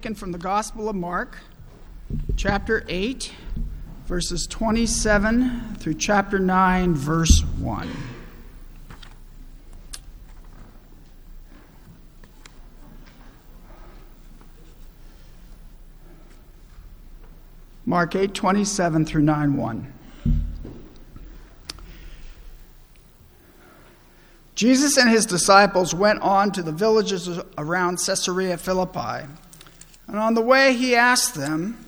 taken from the Gospel of Mark, chapter 8, verses 27 through chapter 9, verse 1. Mark 8, 27 through 9, 1. Jesus and his disciples went on to the villages around Caesarea Philippi. And on the way, he asked them,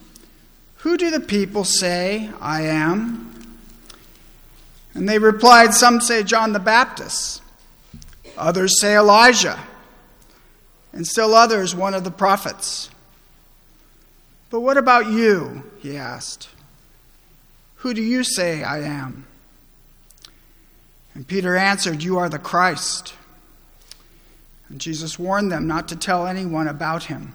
Who do the people say I am? And they replied, Some say John the Baptist, others say Elijah, and still others one of the prophets. But what about you? He asked. Who do you say I am? And Peter answered, You are the Christ. And Jesus warned them not to tell anyone about him.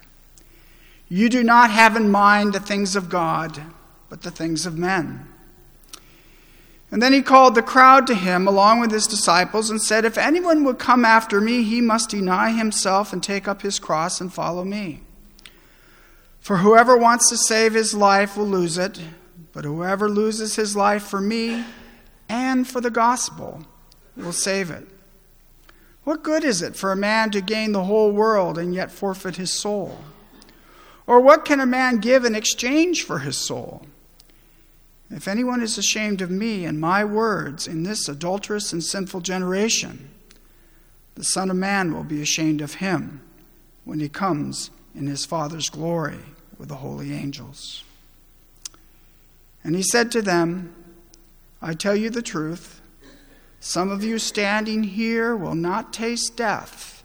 You do not have in mind the things of God, but the things of men. And then he called the crowd to him along with his disciples and said, If anyone would come after me, he must deny himself and take up his cross and follow me. For whoever wants to save his life will lose it, but whoever loses his life for me and for the gospel will save it. What good is it for a man to gain the whole world and yet forfeit his soul? Or what can a man give in exchange for his soul? If anyone is ashamed of me and my words in this adulterous and sinful generation, the Son of Man will be ashamed of him when he comes in his Father's glory with the holy angels. And he said to them, I tell you the truth. Some of you standing here will not taste death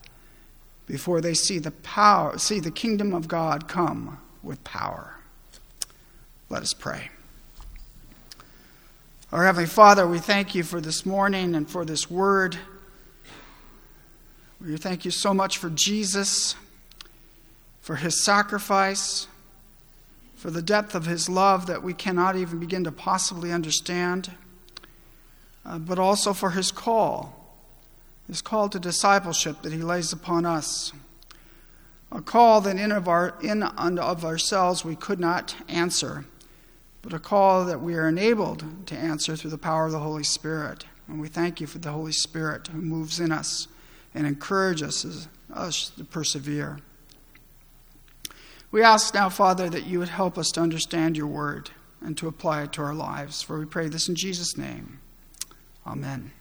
before they see the power, see the kingdom of God come with power. Let us pray. Our Heavenly Father, we thank you for this morning and for this word. We thank you so much for Jesus, for his sacrifice, for the depth of his love that we cannot even begin to possibly understand, uh, but also for his call this call to discipleship that he lays upon us. A call that in of, our, in and of ourselves we could not answer, but a call that we are enabled to answer through the power of the Holy Spirit. And we thank you for the Holy Spirit who moves in us and encourages us, us to persevere. We ask now, Father, that you would help us to understand your word and to apply it to our lives. For we pray this in Jesus' name. Amen.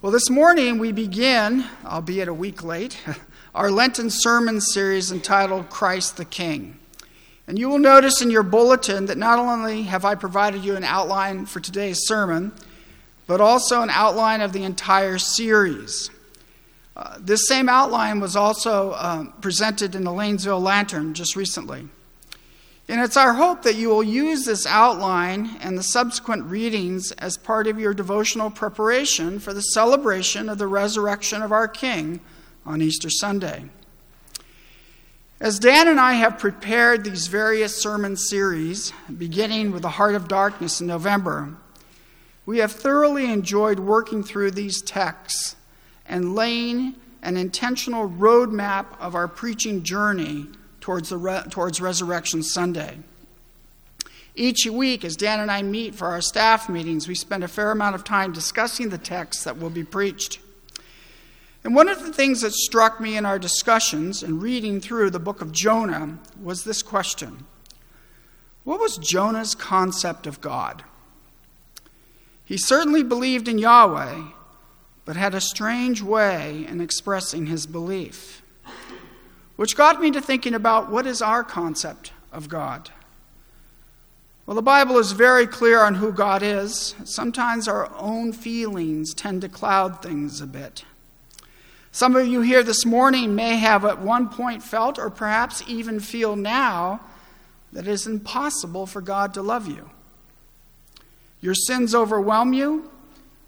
Well, this morning we begin, albeit a week late, our Lenten sermon series entitled Christ the King. And you will notice in your bulletin that not only have I provided you an outline for today's sermon, but also an outline of the entire series. Uh, this same outline was also um, presented in the Lanesville Lantern just recently. And it's our hope that you will use this outline and the subsequent readings as part of your devotional preparation for the celebration of the resurrection of our King on Easter Sunday. As Dan and I have prepared these various sermon series, beginning with the Heart of Darkness in November, we have thoroughly enjoyed working through these texts and laying an intentional roadmap of our preaching journey towards, the re- towards Resurrection Sunday. Each week, as Dan and I meet for our staff meetings, we spend a fair amount of time discussing the text that will be preached. And one of the things that struck me in our discussions and reading through the book of Jonah was this question What was Jonah's concept of God? He certainly believed in Yahweh, but had a strange way in expressing his belief. Which got me to thinking about what is our concept of God? Well, the Bible is very clear on who God is. Sometimes our own feelings tend to cloud things a bit. Some of you here this morning may have at one point felt, or perhaps even feel now, that it is impossible for God to love you. Your sins overwhelm you,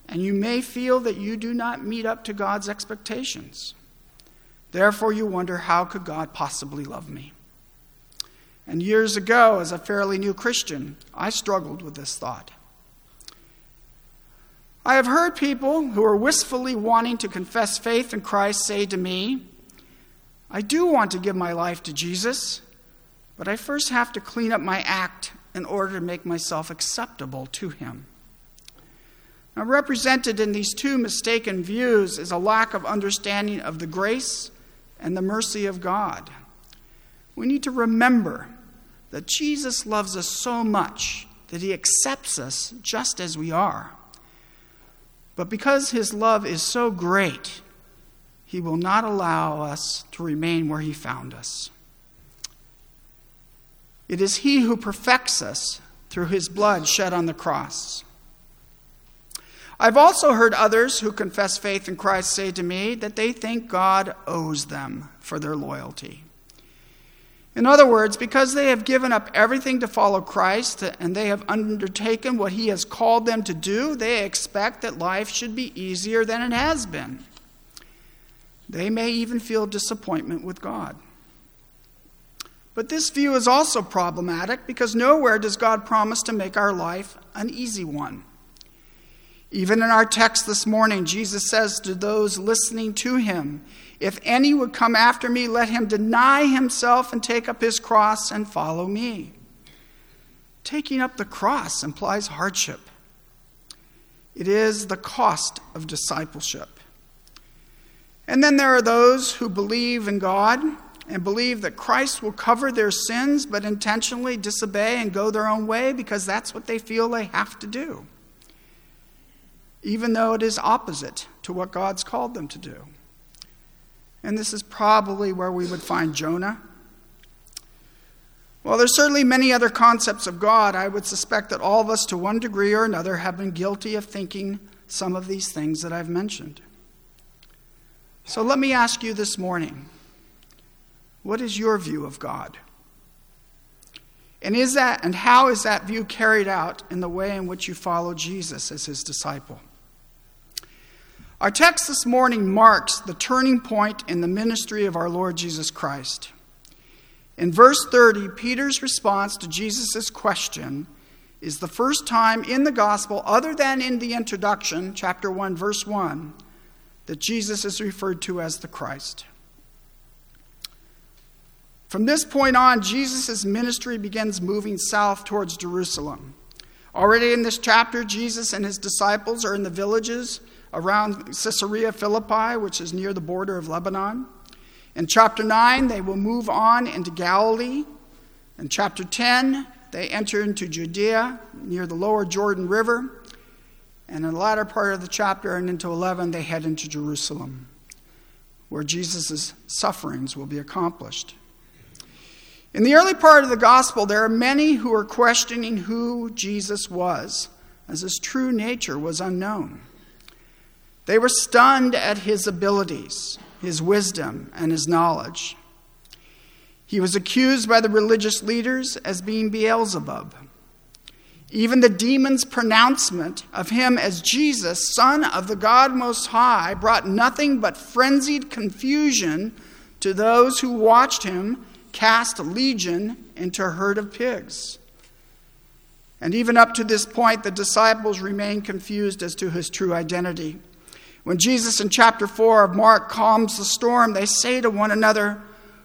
and you may feel that you do not meet up to God's expectations. Therefore, you wonder, how could God possibly love me? And years ago, as a fairly new Christian, I struggled with this thought. I have heard people who are wistfully wanting to confess faith in Christ say to me, I do want to give my life to Jesus, but I first have to clean up my act in order to make myself acceptable to Him. Now, represented in these two mistaken views is a lack of understanding of the grace and the mercy of God. We need to remember that Jesus loves us so much that he accepts us just as we are. But because his love is so great, he will not allow us to remain where he found us. It is he who perfects us through his blood shed on the cross. I've also heard others who confess faith in Christ say to me that they think God owes them for their loyalty. In other words, because they have given up everything to follow Christ and they have undertaken what He has called them to do, they expect that life should be easier than it has been. They may even feel disappointment with God. But this view is also problematic because nowhere does God promise to make our life an easy one. Even in our text this morning, Jesus says to those listening to him, If any would come after me, let him deny himself and take up his cross and follow me. Taking up the cross implies hardship, it is the cost of discipleship. And then there are those who believe in God and believe that Christ will cover their sins, but intentionally disobey and go their own way because that's what they feel they have to do even though it is opposite to what God's called them to do. And this is probably where we would find Jonah. Well, there's certainly many other concepts of God. I would suspect that all of us, to one degree or another, have been guilty of thinking some of these things that I've mentioned. So let me ask you this morning what is your view of God? And is that and how is that view carried out in the way in which you follow Jesus as his disciple? Our text this morning marks the turning point in the ministry of our Lord Jesus Christ. In verse 30, Peter's response to Jesus' question is the first time in the gospel, other than in the introduction, chapter 1, verse 1, that Jesus is referred to as the Christ. From this point on, Jesus' ministry begins moving south towards Jerusalem. Already in this chapter, Jesus and his disciples are in the villages around Caesarea Philippi, which is near the border of Lebanon. In chapter 9, they will move on into Galilee. In chapter 10, they enter into Judea near the lower Jordan River. And in the latter part of the chapter and into 11, they head into Jerusalem, where Jesus' sufferings will be accomplished. In the early part of the gospel, there are many who are questioning who Jesus was, as his true nature was unknown. They were stunned at his abilities, his wisdom, and his knowledge. He was accused by the religious leaders as being Beelzebub. Even the demon's pronouncement of him as Jesus, Son of the God Most High, brought nothing but frenzied confusion to those who watched him cast a legion into a herd of pigs. And even up to this point, the disciples remained confused as to his true identity. When Jesus in chapter 4 of Mark calms the storm, they say to one another,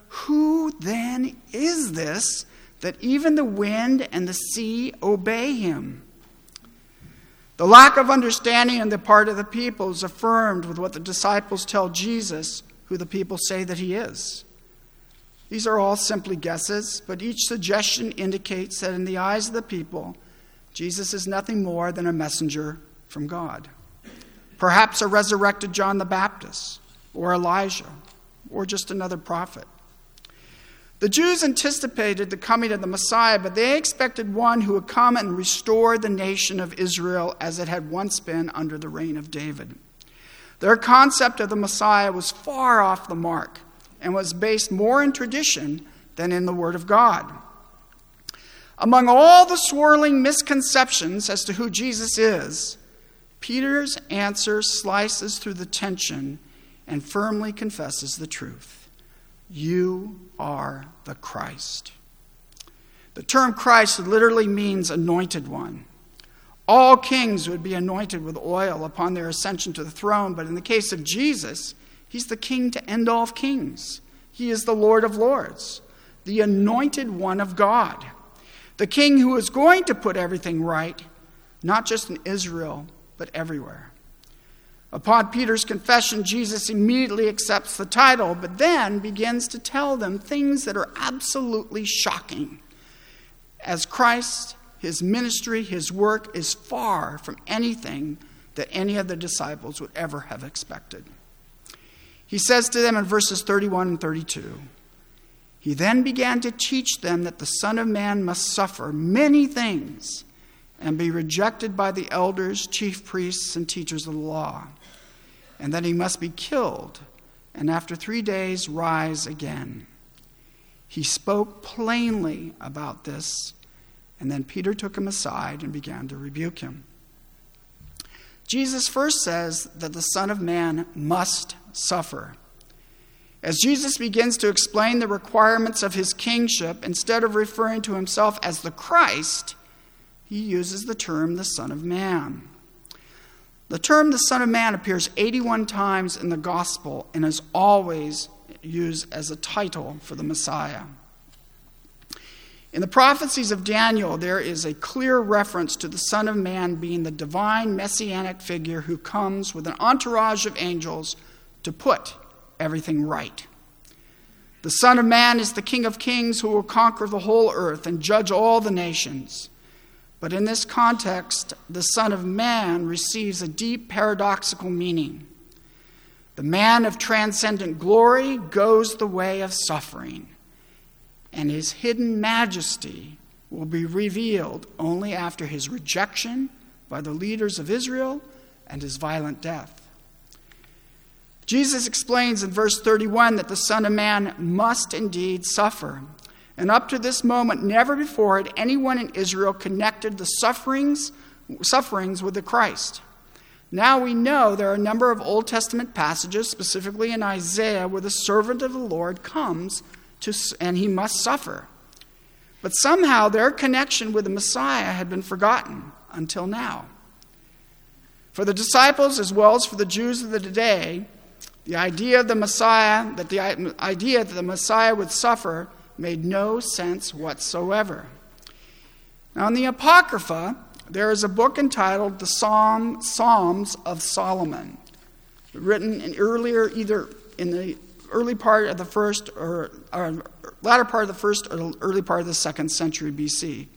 Who then is this that even the wind and the sea obey him? The lack of understanding on the part of the people is affirmed with what the disciples tell Jesus, who the people say that he is. These are all simply guesses, but each suggestion indicates that in the eyes of the people, Jesus is nothing more than a messenger from God. Perhaps a resurrected John the Baptist, or Elijah, or just another prophet. The Jews anticipated the coming of the Messiah, but they expected one who would come and restore the nation of Israel as it had once been under the reign of David. Their concept of the Messiah was far off the mark and was based more in tradition than in the Word of God. Among all the swirling misconceptions as to who Jesus is, Peter's answer slices through the tension and firmly confesses the truth. You are the Christ. The term Christ literally means anointed one. All kings would be anointed with oil upon their ascension to the throne, but in the case of Jesus, he's the king to end all kings. He is the Lord of lords, the anointed one of God, the king who is going to put everything right, not just in Israel, but everywhere. Upon Peter's confession, Jesus immediately accepts the title, but then begins to tell them things that are absolutely shocking. As Christ his ministry, his work is far from anything that any of the disciples would ever have expected. He says to them in verses 31 and 32 He then began to teach them that the Son of Man must suffer many things and be rejected by the elders, chief priests, and teachers of the law, and that he must be killed and after three days rise again. He spoke plainly about this and then Peter took him aside and began to rebuke him. Jesus first says that the Son of Man must suffer. As Jesus begins to explain the requirements of his kingship, instead of referring to himself as the Christ, he uses the term the Son of Man. The term the Son of Man appears 81 times in the Gospel and is always used as a title for the Messiah. In the prophecies of Daniel, there is a clear reference to the Son of Man being the divine messianic figure who comes with an entourage of angels to put everything right. The Son of Man is the King of Kings who will conquer the whole earth and judge all the nations. But in this context, the Son of Man receives a deep paradoxical meaning. The man of transcendent glory goes the way of suffering and his hidden majesty will be revealed only after his rejection by the leaders of Israel and his violent death. Jesus explains in verse 31 that the Son of Man must indeed suffer. And up to this moment, never before had anyone in Israel connected the sufferings, sufferings with the Christ. Now we know there are a number of Old Testament passages, specifically in Isaiah, where the servant of the Lord comes to, and he must suffer. But somehow their connection with the Messiah had been forgotten until now. For the disciples, as well as for the Jews of the day, the idea of the Messiah, that the idea that the Messiah would suffer, made no sense whatsoever. Now, in the Apocrypha, there is a book entitled the Psalm, Psalms of Solomon, written in earlier, either in the early part of the first or, or latter part of the first or early part of the second century BC.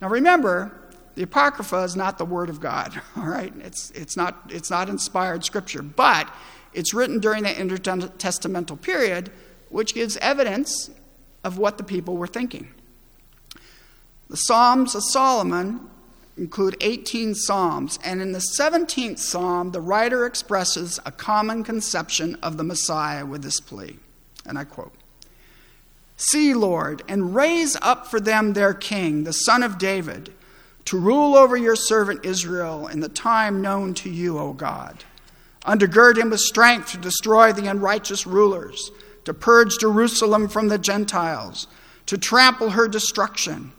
Now remember, the Apocrypha is not the Word of God, all right? It's, it's, not, it's not inspired scripture, but it's written during the intertestamental period, which gives evidence of what the people were thinking. The Psalms of Solomon include 18 psalms, and in the 17th psalm, the writer expresses a common conception of the Messiah with this plea. And I quote See, Lord, and raise up for them their king, the son of David, to rule over your servant Israel in the time known to you, O God. Undergird him with strength to destroy the unrighteous rulers, to purge Jerusalem from the Gentiles, to trample her destruction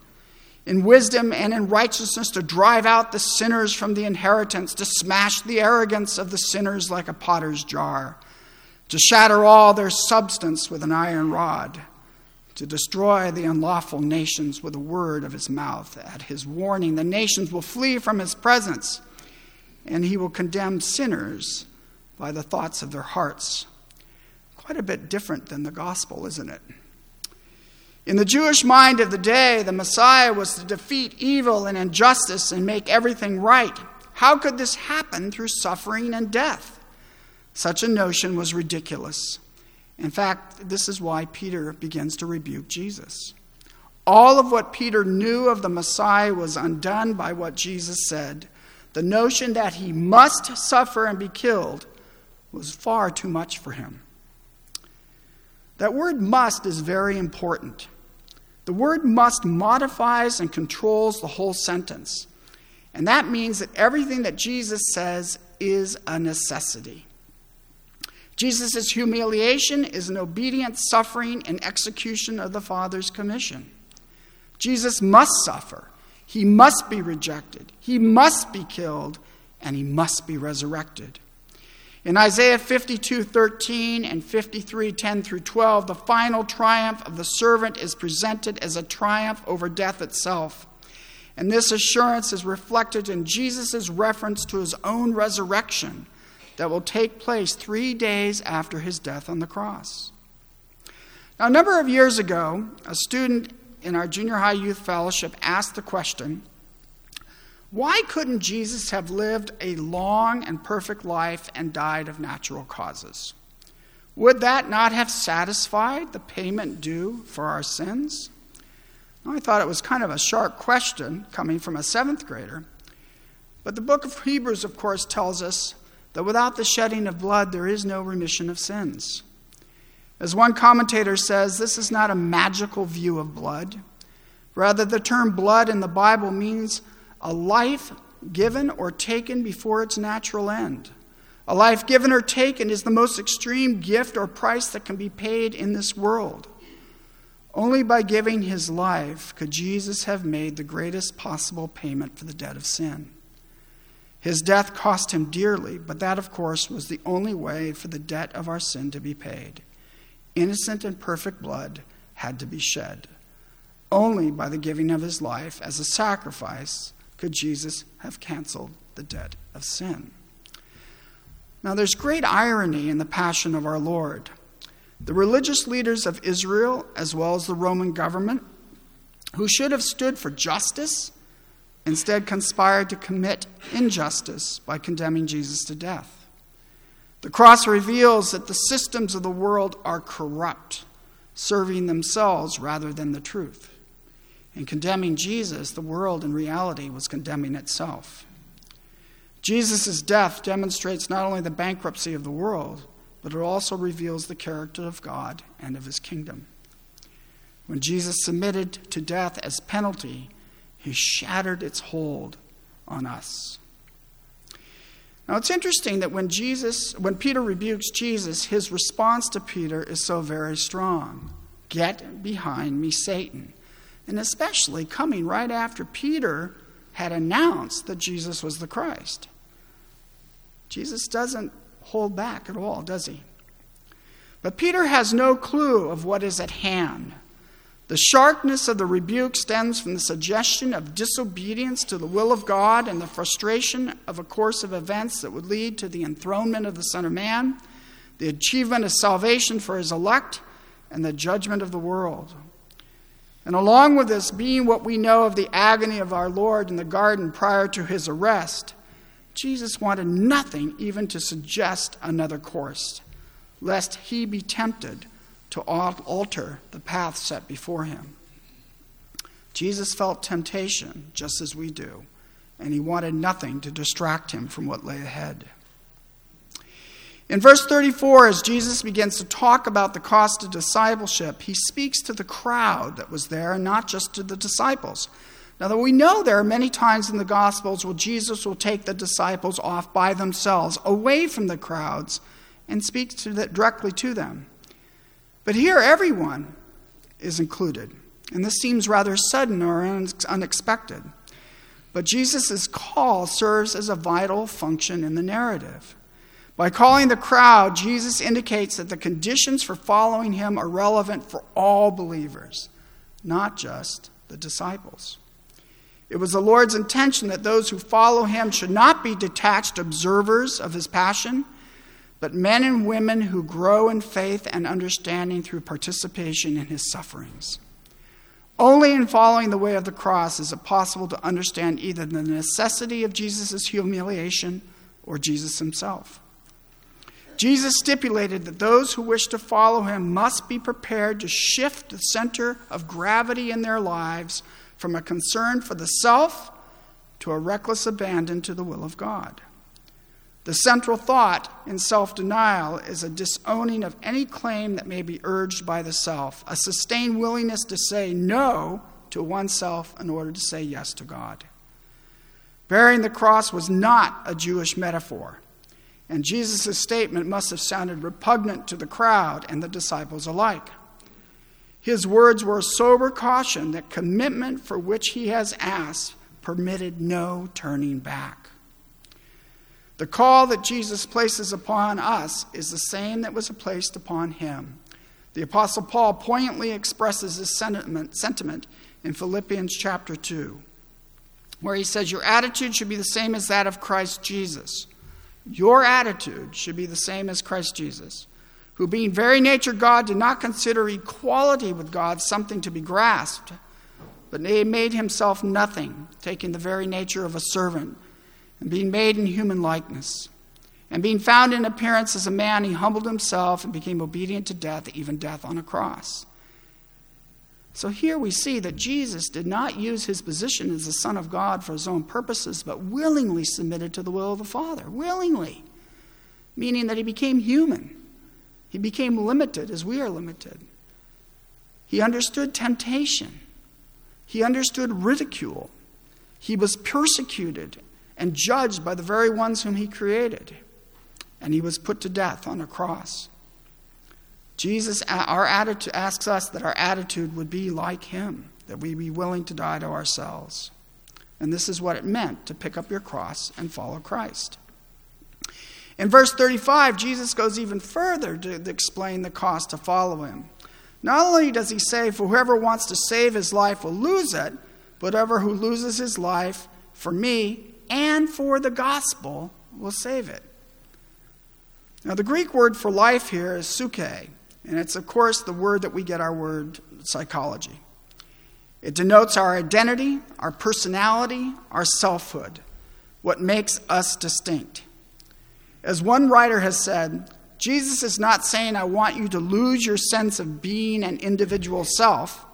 in wisdom and in righteousness to drive out the sinners from the inheritance, to smash the arrogance of the sinners like a potter's jar, to shatter all their substance with an iron rod, to destroy the unlawful nations with a word of his mouth. At his warning, the nations will flee from his presence, and he will condemn sinners by the thoughts of their hearts. Quite a bit different than the gospel, isn't it? In the Jewish mind of the day, the Messiah was to defeat evil and injustice and make everything right. How could this happen through suffering and death? Such a notion was ridiculous. In fact, this is why Peter begins to rebuke Jesus. All of what Peter knew of the Messiah was undone by what Jesus said. The notion that he must suffer and be killed was far too much for him. That word must is very important. The word must modifies and controls the whole sentence. And that means that everything that Jesus says is a necessity. Jesus' humiliation is an obedient suffering and execution of the Father's commission. Jesus must suffer. He must be rejected. He must be killed. And he must be resurrected. In Isaiah 52 13 and 53 10 through 12, the final triumph of the servant is presented as a triumph over death itself. And this assurance is reflected in Jesus' reference to his own resurrection that will take place three days after his death on the cross. Now, a number of years ago, a student in our junior high youth fellowship asked the question why couldn't Jesus have lived a long and perfect life and died of natural causes? Would that not have satisfied the payment due for our sins? I thought it was kind of a sharp question coming from a seventh grader. But the book of Hebrews, of course, tells us that without the shedding of blood, there is no remission of sins. As one commentator says, this is not a magical view of blood. Rather, the term blood in the Bible means a life given or taken before its natural end. A life given or taken is the most extreme gift or price that can be paid in this world. Only by giving his life could Jesus have made the greatest possible payment for the debt of sin. His death cost him dearly, but that, of course, was the only way for the debt of our sin to be paid. Innocent and perfect blood had to be shed. Only by the giving of his life as a sacrifice could Jesus have canceled the debt of sin. Now, there's great irony in the passion of our Lord. The religious leaders of Israel, as well as the Roman government, who should have stood for justice, instead conspired to commit injustice by condemning Jesus to death. The cross reveals that the systems of the world are corrupt, serving themselves rather than the truth. In condemning Jesus, the world in reality was condemning itself. Jesus' death demonstrates not only the bankruptcy of the world, but it also reveals the character of God and of his kingdom. When Jesus submitted to death as penalty, he shattered its hold on us. Now it's interesting that when Jesus when Peter rebukes Jesus, his response to Peter is so very strong. Get behind me, Satan and especially coming right after Peter had announced that Jesus was the Christ. Jesus doesn't hold back at all, does he? But Peter has no clue of what is at hand. The sharpness of the rebuke stems from the suggestion of disobedience to the will of God and the frustration of a course of events that would lead to the enthronement of the Son of Man, the achievement of salvation for his elect, and the judgment of the world. And along with this being what we know of the agony of our Lord in the garden prior to his arrest, Jesus wanted nothing even to suggest another course, lest he be tempted to alter the path set before him. Jesus felt temptation just as we do, and he wanted nothing to distract him from what lay ahead. In verse 34, as Jesus begins to talk about the cost of discipleship, he speaks to the crowd that was there and not just to the disciples. Now, that we know there are many times in the Gospels where Jesus will take the disciples off by themselves, away from the crowds, and speak to the, directly to them. But here, everyone is included. And this seems rather sudden or unexpected. But Jesus' call serves as a vital function in the narrative. By calling the crowd, Jesus indicates that the conditions for following him are relevant for all believers, not just the disciples. It was the Lord's intention that those who follow him should not be detached observers of his passion, but men and women who grow in faith and understanding through participation in his sufferings. Only in following the way of the cross is it possible to understand either the necessity of Jesus' humiliation or Jesus himself. Jesus stipulated that those who wish to follow him must be prepared to shift the center of gravity in their lives from a concern for the self to a reckless abandon to the will of God. The central thought in self denial is a disowning of any claim that may be urged by the self, a sustained willingness to say no to oneself in order to say yes to God. Bearing the cross was not a Jewish metaphor, and Jesus' statement must have sounded repugnant to the crowd and the disciples alike. His words were a sober caution that commitment for which he has asked permitted no turning back. The call that Jesus places upon us is the same that was placed upon him. The Apostle Paul poignantly expresses this sentiment, sentiment in Philippians chapter 2, where he says, Your attitude should be the same as that of Christ Jesus. Your attitude should be the same as Christ Jesus, who, being very nature God, did not consider equality with God something to be grasped, but made himself nothing, taking the very nature of a servant and being made in human likeness. And being found in appearance as a man, he humbled himself and became obedient to death, even death on a cross. So here we see that Jesus did not use his position as the Son of God for his own purposes, but willingly submitted to the will of the Father. Willingly. Meaning that he became human. He became limited as we are limited. He understood temptation. He understood ridicule. He was persecuted and judged by the very ones whom he created. And he was put to death on a cross. Jesus our attitude, asks us that our attitude would be like him, that we be willing to die to ourselves. And this is what it meant to pick up your cross and follow Christ. In verse 35, Jesus goes even further to explain the cost to follow him. Not only does he say, For whoever wants to save his life will lose it, but whoever who loses his life for me and for the gospel will save it. Now, the Greek word for life here is psuche, and it's, of course, the word that we get our word psychology. It denotes our identity, our personality, our selfhood, what makes us distinct. As one writer has said, Jesus is not saying, I want you to lose your sense of being an individual self.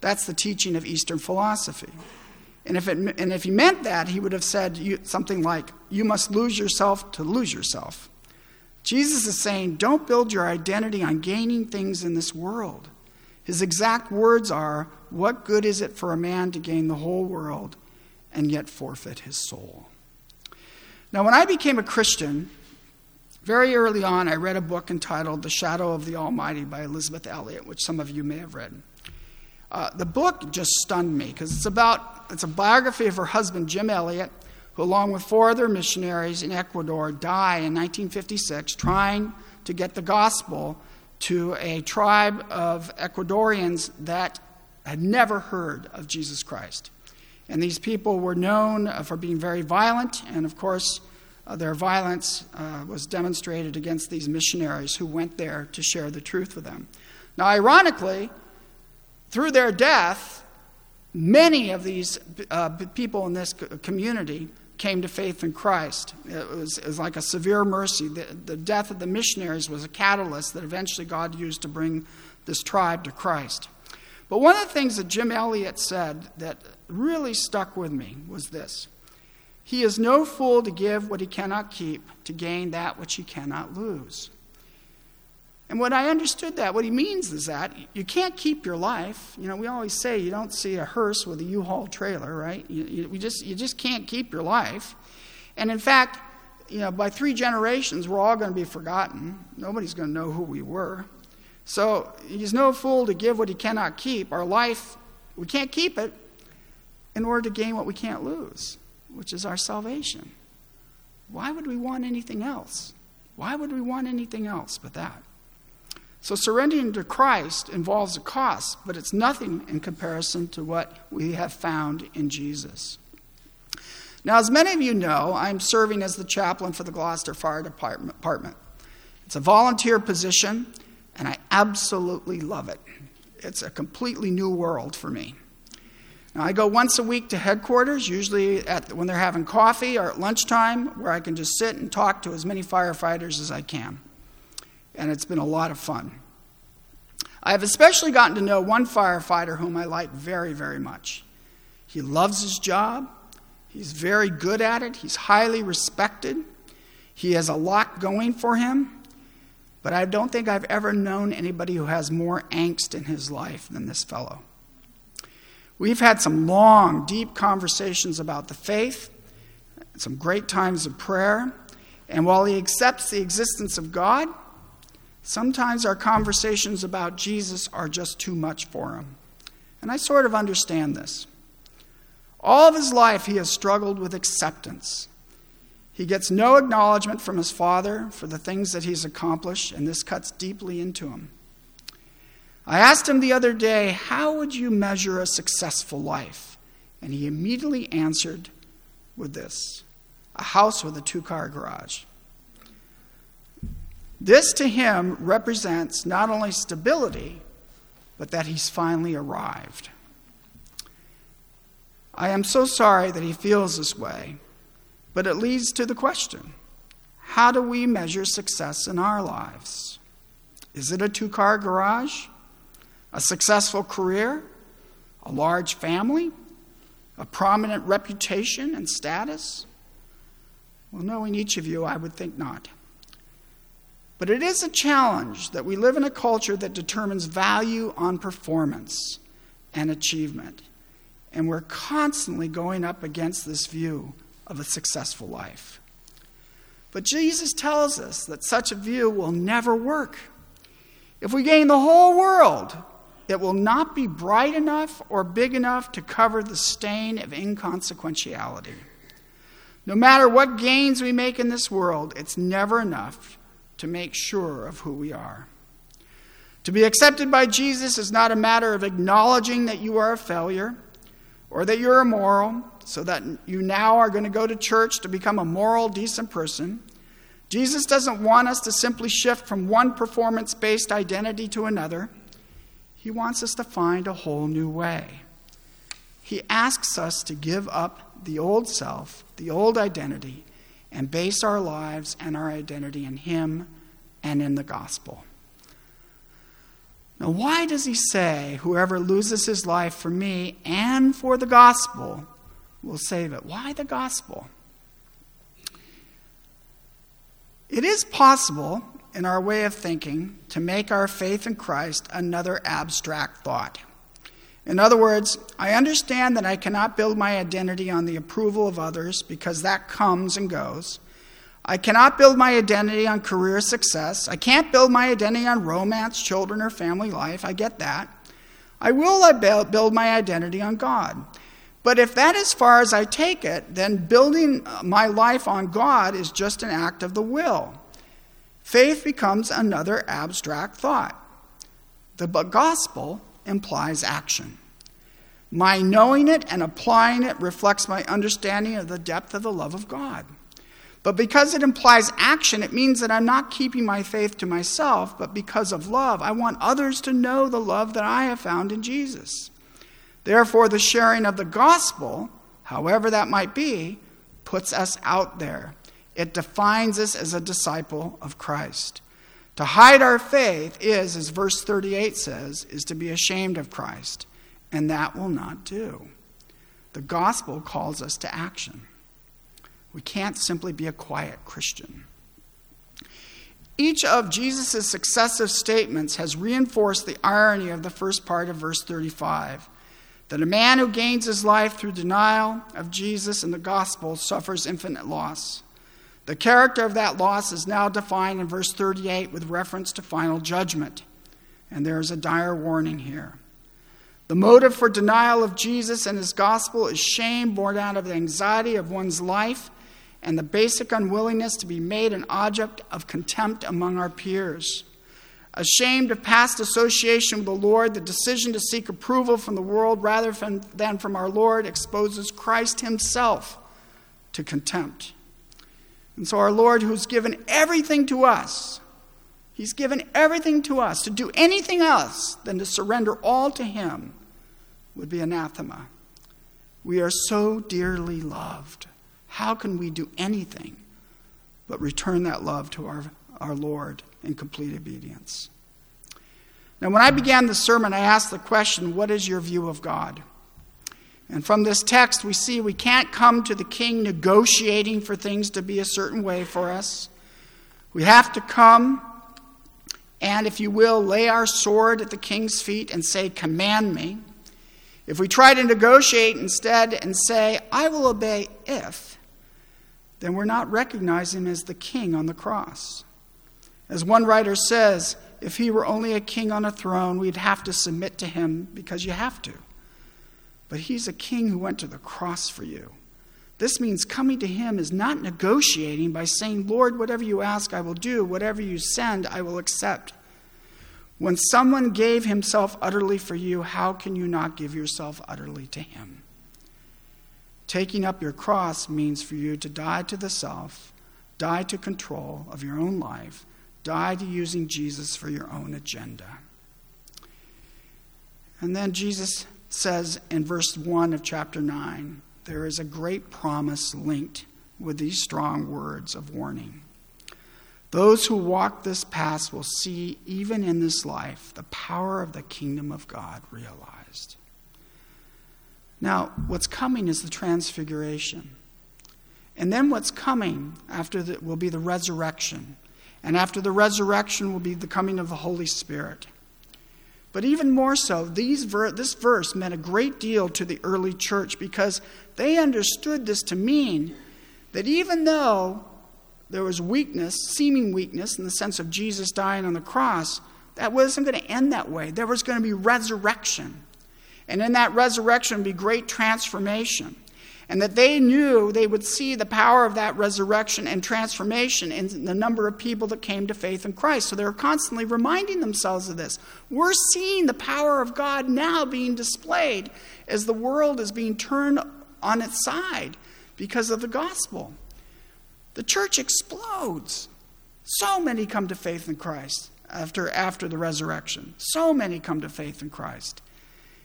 That's the teaching of Eastern philosophy. And if, it, and if he meant that, he would have said you, something like, You must lose yourself to lose yourself. Jesus is saying, Don't build your identity on gaining things in this world. His exact words are, What good is it for a man to gain the whole world and yet forfeit his soul? Now, when I became a Christian, very early on, I read a book entitled The Shadow of the Almighty by Elisabeth Elliot, which some of you may have read. Uh, the book just stunned me because it's about it's a biography of her husband Jim Elliot, who along with four other missionaries in Ecuador die in 1956 trying to get the gospel to a tribe of Ecuadorians that had never heard of Jesus Christ. And these people were known for being very violent, and of course, uh, their violence uh, was demonstrated against these missionaries who went there to share the truth with them. Now, ironically, through their death, many of these uh, people in this community came to faith in Christ. It was, it was like a severe mercy. The, the, death of the missionaries was a catalyst that eventually God used to bring this tribe to Christ. But one of the things that Jim Elliot said that really stuck with me was this He is no fool to give what he cannot keep to gain that which he cannot lose. And when I understood that, what he means is that you can't keep your life. You know, we always say you don't see a hearse with a U-Haul trailer, right? You, you, we just, you just can't keep your life. And in fact, you know, by three generations, we're all going to be forgotten. Nobody's going to know who we were. So he's no fool to give what he cannot keep. Our life, we can't keep it in order to gain what we can't lose, which is our salvation. Why would we want anything else? Why would we want anything else but that? So surrendering to Christ involves a cost, but it's nothing in comparison to what we have found in Jesus. Now, as many of you know, I'm serving as the chaplain for the Gloucester Fire Department. It's a volunteer position, and I absolutely love it. It's a completely new world for me. Now, I go once a week to headquarters, usually at, when they're having coffee or at lunchtime, where I can just sit and talk to as many firefighters as I can and it's been a lot of fun. I have especially gotten to know one firefighter whom I like very, very much. He loves his job, he's very good at it, he's highly respected. He has a lot going for him, but I don't think I've ever known anybody who has more angst in his life than this fellow. We've had some long, deep conversations about the faith, some great times of prayer, and while he accepts the existence of God, sometimes our conversations about Jesus are just too much for him. And I sort of understand this. All of his life, he has struggled with acceptance. He gets no acknowledgement from his father for the things that he's accomplished, and this cuts deeply into him. I asked him the other day, How would you measure a successful life? And he immediately answered with this a house with a two car garage. This to him represents not only stability, but that he's finally arrived. I am so sorry that he feels this way, but it leads to the question how do we measure success in our lives? Is it a two car garage? A successful career? A large family? A prominent reputation and status? Well, knowing each of you, I would think not. But it is a challenge that we live in a culture that determines value on performance and achievement. And we're constantly going up against this view of a successful life. But Jesus tells us that such a view will never work. If we gain the whole world, it will not be bright enough or big enough to cover the stain of inconsequentiality. No matter what gains we make in this world, it's never enough to make sure of who we are. To be accepted by Jesus is not a matter of acknowledging that you are a failure or that you're immoral, so that you now are going to go to church to become a moral, decent person. Jesus doesn't want us to simply shift from one performance based identity to another. He wants us to find a whole new way. He asks us to give up the old self, the old identity, and base our lives and our identity in Him and in the gospel. Now, why does he say, Whoever loses his life for me and for the gospel will save it? Why the gospel? It is possible, in our way of thinking, to make our faith in Christ another abstract thought. In other words, I understand that I cannot build my identity on the approval of others because that comes and goes. I cannot build my identity on career success. I can't build my identity on romance, children, or family life. I get that. I will build my identity on God. But if that is far as I take it, then building uh, my life on God is just an act of the will. Faith becomes another abstract thought. The gospel implies action. My knowing it and applying it reflects my understanding of the depth of the love of God. But because it implies action, it means that I'm not keeping my faith to myself, but because of love, I want others to know the love that I have found in Jesus. Therefore, the sharing of the gospel, however that might be, puts us out there. It defines us as a disciple of Christ. To hide our faith is, as verse 38 says, is to be ashamed of Christ, and that will not do. The gospel calls us to action. We can't simply be a quiet Christian. Each of Jesus' successive statements has reinforced the irony of the first part of verse 35 that a man who gains his life through denial of Jesus and the gospel suffers infinite loss. The character of that loss is now defined in verse 38 with reference to final judgment. And there is a dire warning here. The motive for denial of Jesus and his gospel is shame born out of the anxiety of one's life and the basic unwillingness to be made an object of contempt among our peers. Ashamed of past association with the Lord, the decision to seek approval from the world rather than from our Lord exposes Christ himself to contempt. And so, our Lord, who's given everything to us, He's given everything to us. To do anything else than to surrender all to Him would be anathema. We are so dearly loved. How can we do anything but return that love to our, our Lord in complete obedience? Now, when I began the sermon, I asked the question, What is your view of God? And from this text, we see we can't come to the king negotiating for things to be a certain way for us. We have to come and, if you will, lay our sword at the king's feet and say, Command me. If we try to negotiate instead and say, I will obey if, then we're not recognizing him as the king on the cross. As one writer says, if he were only a king on a throne, we'd have to submit to him because you have to. But he's a king who went to the cross for you. This means coming to him is not negotiating by saying, Lord, whatever you ask, I will do. Whatever you send, I will accept. When someone gave himself utterly for you, how can you not give yourself utterly to him? Taking up your cross means for you to die to the self, die to control of your own life, die to using Jesus for your own agenda. And then Jesus says in verse 1 of chapter 9 there is a great promise linked with these strong words of warning. Those who walk this path will see, even in this life, the power of the kingdom of God realized. Now, what's coming is the transfiguration. And then what's coming after the, will be the resurrection. And after the resurrection will be the coming of the Holy Spirit. But even more so, ver- this verse meant a great deal to the early church because they understood this to mean that even though there was weakness, seeming weakness, in the sense of Jesus dying on the cross, that wasn't going to end that way. There was going to be resurrection. And in that resurrection be great transformation and that they knew they would see the power of that resurrection and transformation in the number of people that came to faith in Christ. So they were constantly reminding themselves of this. We're seeing the power of God now being displayed as the world is being turned on its side because of the gospel. The church explodes. So many come to faith in Christ after, after the resurrection. So many come to faith in Christ.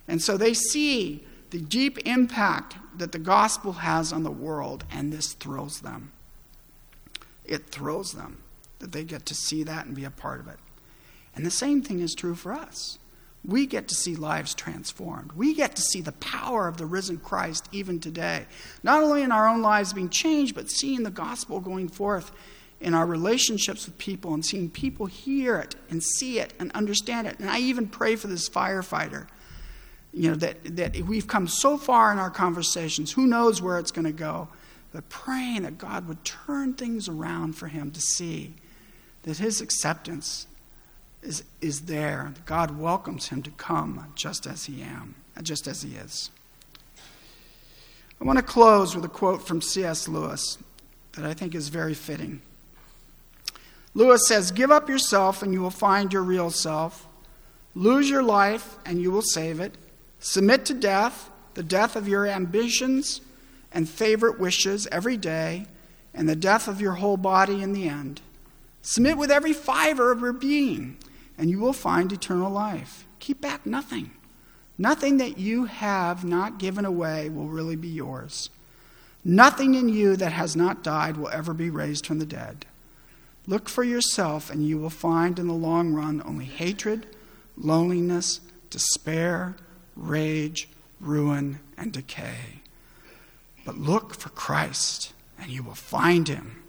And so they see the deep impact that the gospel has on the world, and this thrills them. It thrills them that they get to see that and be a part of it. And the same thing is true for us. We get to see lives transformed. We get to see the power of the risen Christ even today. Not only in our own lives being changed, but seeing the gospel going forth in our relationships with people and seeing people hear it and see it and understand it. And I even pray for this firefighter you know, that, that we've come so far in our conversations, who knows where it's going to go, but praying that God would turn things around for him to see that his acceptance is, is there. God welcomes him to come just as he am, just as he is. I want to close with a quote from C.S. Lewis that I think is very fitting. Lewis says, Give up yourself and you will find your real self. Lose your life and you will save it. Submit to death, the death of your ambitions and favorite wishes every day, and the death of your whole body in the end. Submit with every fiber of your being, and you will find eternal life. Keep back nothing. Nothing that you have not given away will really be yours. Nothing in you that has not died will ever be raised from the dead. Look for yourself, and you will find in the long run only hatred, loneliness, despair, rage, ruin, and decay. But look for Christ, and you will find him,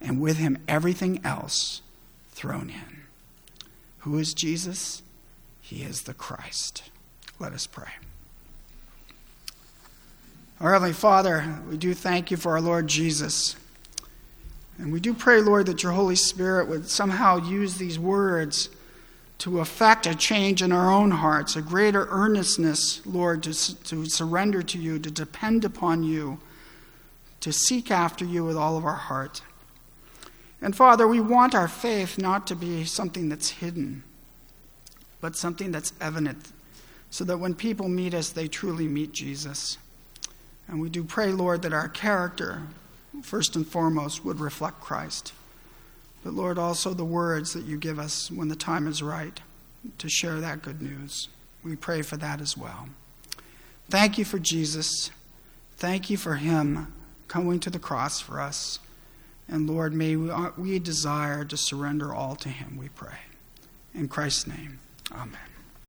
and with him everything else thrown in. Who is Jesus? He is the Christ. Let us pray. Our Heavenly Father, we do thank you for our Lord Jesus. And we do pray, Lord, that your Holy Spirit would somehow use these words to effect a change in our own hearts, a greater earnestness, Lord, to, to surrender to you, to depend upon you, to seek after you with all of our heart. And Father, we want our faith not to be something that's hidden, but something that's evident, so that when people meet us, they truly meet Jesus. And we do pray, Lord, that our character, first and foremost, would reflect Christ but Lord, also the words that you give us when the time is right to share that good news. We pray for that as well. Thank you for Jesus. Thank you for him coming to the cross for us. And Lord, may we, uh, we desire to surrender all to him, we pray. In Christ's name, amen.